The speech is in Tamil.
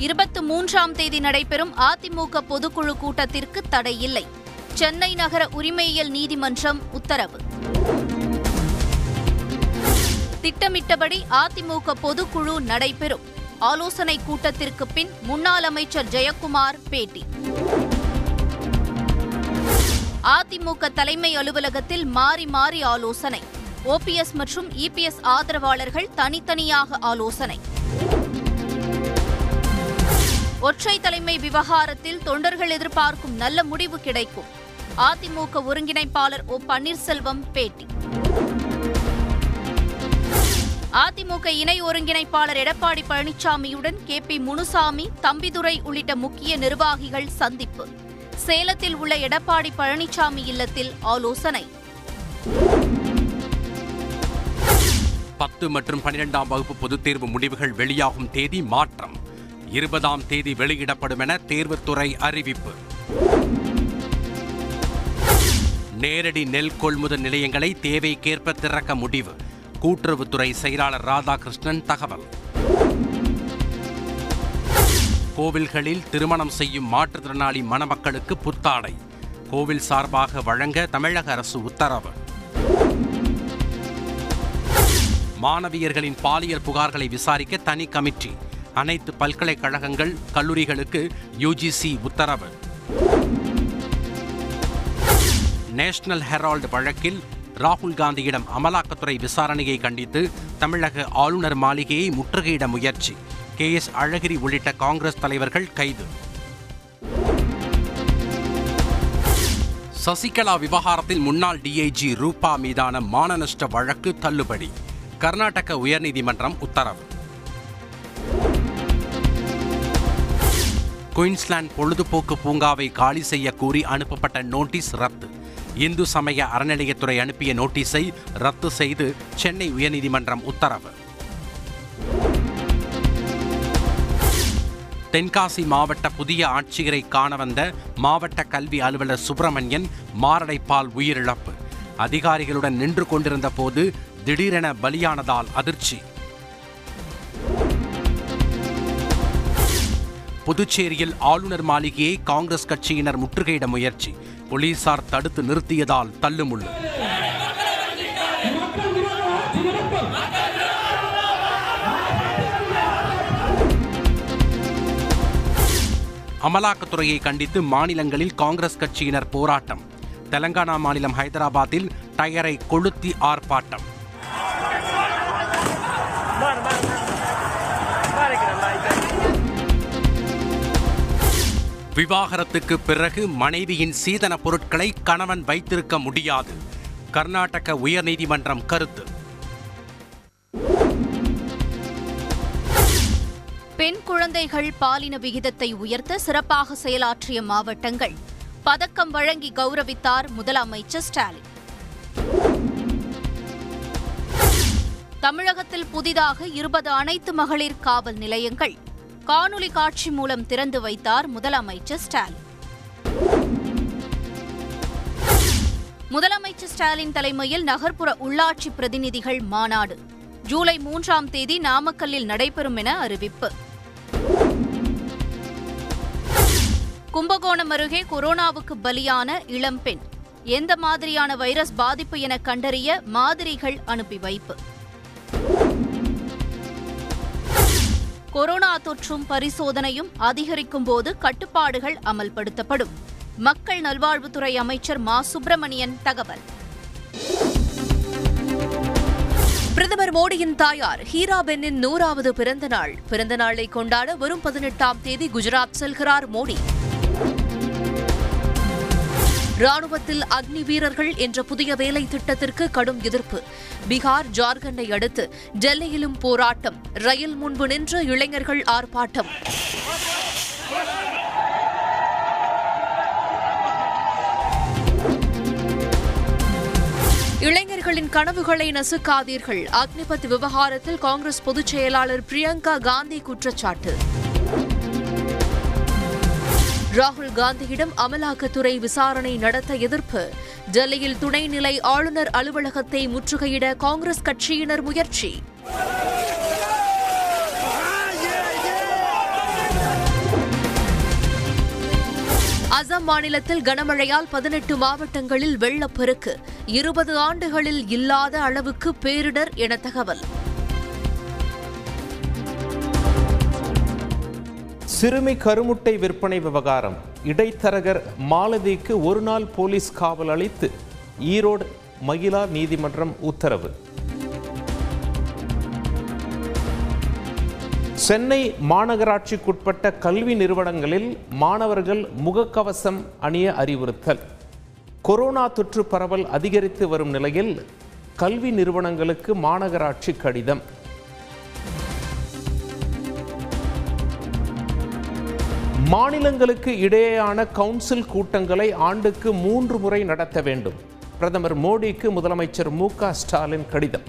இருபத்து மூன்றாம் தேதி நடைபெறும் அதிமுக பொதுக்குழு கூட்டத்திற்கு தடை இல்லை. சென்னை நகர உரிமையியல் நீதிமன்றம் உத்தரவு. திட்டமிட்டபடி அதிமுக பொதுக்குழு நடைபெறும். ஆலோசனை கூட்டத்திற்கு பின் முன்னாள் அமைச்சர் ஜெயக்குமார் பேட்டி. அதிமுக தலைமை அலுவலகத்தில் மாறி மாறி ஆலோசனை. ஓபிஎஸ் மற்றும் இபிஎஸ் ஆதரவாளர்கள் தனித்தனியாக ஆலோசனை. ஒற்றை தலைமை விவகாரத்தில் தொண்டர்கள் எதிர்பார்க்கும் நல்ல முடிவு கிடைக்கும். அதிமுக ஒருங்கிணைப்பாளர் ஓ பன்னீர்செல்வம் பேட்டி. அதிமுக இணை ஒருங்கிணைப்பாளர் எடப்பாடி பழனிசாமியுடன் கே பி முனுசாமி தம்பிதுரை உள்ளிட்ட முக்கிய நிர்வாகிகள் சந்திப்பு. சேலத்தில் உள்ள எடப்பாடி பழனிசாமி இல்லத்தில் ஆலோசனை. பத்து மற்றும் பனிரெண்டாம் வகுப்பு பொதுத் தேர்வு முடிவுகள் வெளியாகும் தேதி மாற்றம். இருபதாம் தேதி வெளியிடப்படும் என தேர்வுத்துறை அறிவிப்பு. நேரடி நெல் கொள்முதல் நிலையங்களை தேவைக்கேற்ப திறக்க முடிவு. கூட்டுறவுத்துறை செயலாளர் ராதாகிருஷ்ணன் தகவல். கோவில்களில் திருமணம் செய்யும் மாற்றுத்திறனாளி மணமக்களுக்கு புத்தாடை. கோவில் சார்பாக வழங்க தமிழக அரசு உத்தரவு. மாணவியர்களின் பாலியல் புகார்களை விசாரிக்க தனி கமிட்டி. அனைத்து பல்கலைக்கழகங்கள் கல்லூரிகளுக்கு யுஜிசி உத்தரவு. நேஷனல் ஹெரால்டு வழக்கில் ராகுல் காந்தியிடம் அமலாக்கத்துறை விசாரணையை கண்டித்து தமிழக ஆளுநர் மாளிகையை முற்றுகையிட முயற்சி. கே எஸ் அழகிரி உள்ளிட்ட காங்கிரஸ் தலைவர்கள் கைது. சசிகலா விவகாரத்தில் முன்னாள் டிஐஜி ரூபா மீதான மானநஷ்ட வழக்கு தள்ளுபடி. கர்நாடக உயர்நீதிமன்றம் உத்தரவு. குயின்ஸ்லாந்து பொழுதுபோக்கு பூங்காவை காலி செய்ய கூறி அனுப்பப்பட்ட நோட்டீஸ் ரத்து. இந்து சமய அறநிலையத்துறை அனுப்பிய நோட்டீஸை ரத்து செய்து சென்னை உயர்நீதிமன்றம் உத்தரவு. தென்காசி மாவட்ட புதிய ஆட்சியரை காண வந்த மாவட்ட கல்வி அலுவலர் சுப்பிரமணியன் மாரடைப்பால் உயிரிழப்பு. அதிகாரிகளுடன் நின்று கொண்டிருந்த போது திடீரென பலியானதால் அதிர்ச்சி. புதுச்சேரியில் ஆளுநர் மாளிகையை காங்கிரஸ் கட்சியினர் முற்றுகையிட முயற்சி. போலீசார் தடுத்து நிறுத்தியதால் தள்ளுமுள்ளு. அமலாக்கத்துறையை கண்டித்து மாநிலங்களில் காங்கிரஸ் கட்சியினர் போராட்டம். தெலங்கானா மாநிலம் ஹைதராபாத்தில் டயரை கொளுத்தி ஆர்ப்பாட்டம். விவாகரத்துக்கு பிறகு மனைவியின் சீதன பொருட்களை கணவன் வைத்திருக்க முடியாது. கர்நாடக உயர்நீதிமன்றம் கருத்து. பெண் குழந்தைகள் பாலின விகிதத்தை உயர்த்த சிறப்பாக செயலாற்றிய மாவட்டங்கள். பதக்கம் வழங்கி கௌரவித்தார் முதலமைச்சர் ஸ்டாலின். தமிழகத்தில் புதிதாக இருபது அனைத்து மகளிர் காவல் நிலையங்கள். காணொலி காட்சி மூலம் திறந்து வைத்தார் முதலமைச்சர் ஸ்டாலின். முதலமைச்சர் ஸ்டாலின் தலைமையில் நகர்ப்புற உள்ளாட்சி பிரதிநிதிகள் மாநாடு. ஜூலை மூன்றாம் தேதி நாமக்கல்லில் நடைபெறும் என அறிவிப்பு. கும்பகோணம் அருகே கொரோனாவுக்கு பலியான இளம்பெண் எந்த மாதிரியான வைரஸ் பாதிப்பு என கண்டறிய மாதிரிகள் அனுப்பி வைப்பு. கொரோனா தொற்றும் பரிசோதனையும் அதிகரிக்கும் போது கட்டுப்பாடுகள் அமல்படுத்தப்படும். மக்கள் நல்வாழ்வுத்துறை அமைச்சர் மா சுப்பிரமணியன் தகவல். பிரதமர் மோடியின் தாயார் ஹீராபென்னின் நூறாவது பிறந்த நாள் பிறந்த நாளை கொண்டாட வரும் பதினெட்டாம் தேதி குஜராத் செல்கிறார் மோடி. ராணுவத்தில் அக்னி வீரர்கள் என்ற புதிய வேலை திட்டத்திற்கு கடும் எதிர்ப்பு. பீகார் ஜார்க்கண்டை அடுத்து டெல்லியிலும் போராட்டம் ரயில் முன்பு நின்ற இளைஞர்கள் ஆர்ப்பாட்டம். இளைஞர்களின் கனவுகளை நசுக்காதீர்கள். அக்னிபத் விவகாரத்தில் காங்கிரஸ் பொதுச் செயலாளர் பிரியங்கா காந்தி குற்றச்சாட்டு. ராகுல் காந்தியிடம் அமலாக்கத்துறை விசாரணை நடத்த எதிர்ப்பு. டெல்லியில் துணைநிலை ஆளுநர் அலுவலகத்தை முற்றுகையிட காங்கிரஸ் கட்சியினர் முயற்சி. அசாம் மாநிலத்தில் கனமழையால் பதினெட்டு மாவட்டங்களில் வெள்ளப்பெருக்கு. இருபது ஆண்டுகளில் இல்லாத அளவுக்கு பேரிடர் என தகவல். சிறுமி கருமுட்டை விற்பனை விவகாரம். இடைத்தரகர் மாலதிக்கு ஒரு நாள் போலீஸ் காவல் அளித்து ஈரோடு மகிழா நீதிமன்றம் உத்தரவு. சென்னை மாநகராட்சிக்குட்பட்ட கல்வி நிறுவனங்களில் மாணவர்கள் முகக்கவசம் அணிய அறிவுறுத்தல். கொரோனா தொற்று பரவல் அதிகரித்து வரும் நிலையில் கல்வி நிறுவனங்களுக்கு மாநகராட்சி கடிதம். மாநிலங்களுக்கு இடையேயான கவுன்சில் கூட்டங்களை ஆண்டுக்கு மூன்று முறை நடத்த வேண்டும். பிரதமர் மோடிக்கு முதலமைச்சர் மு க ஸ்டாலின் கடிதம்.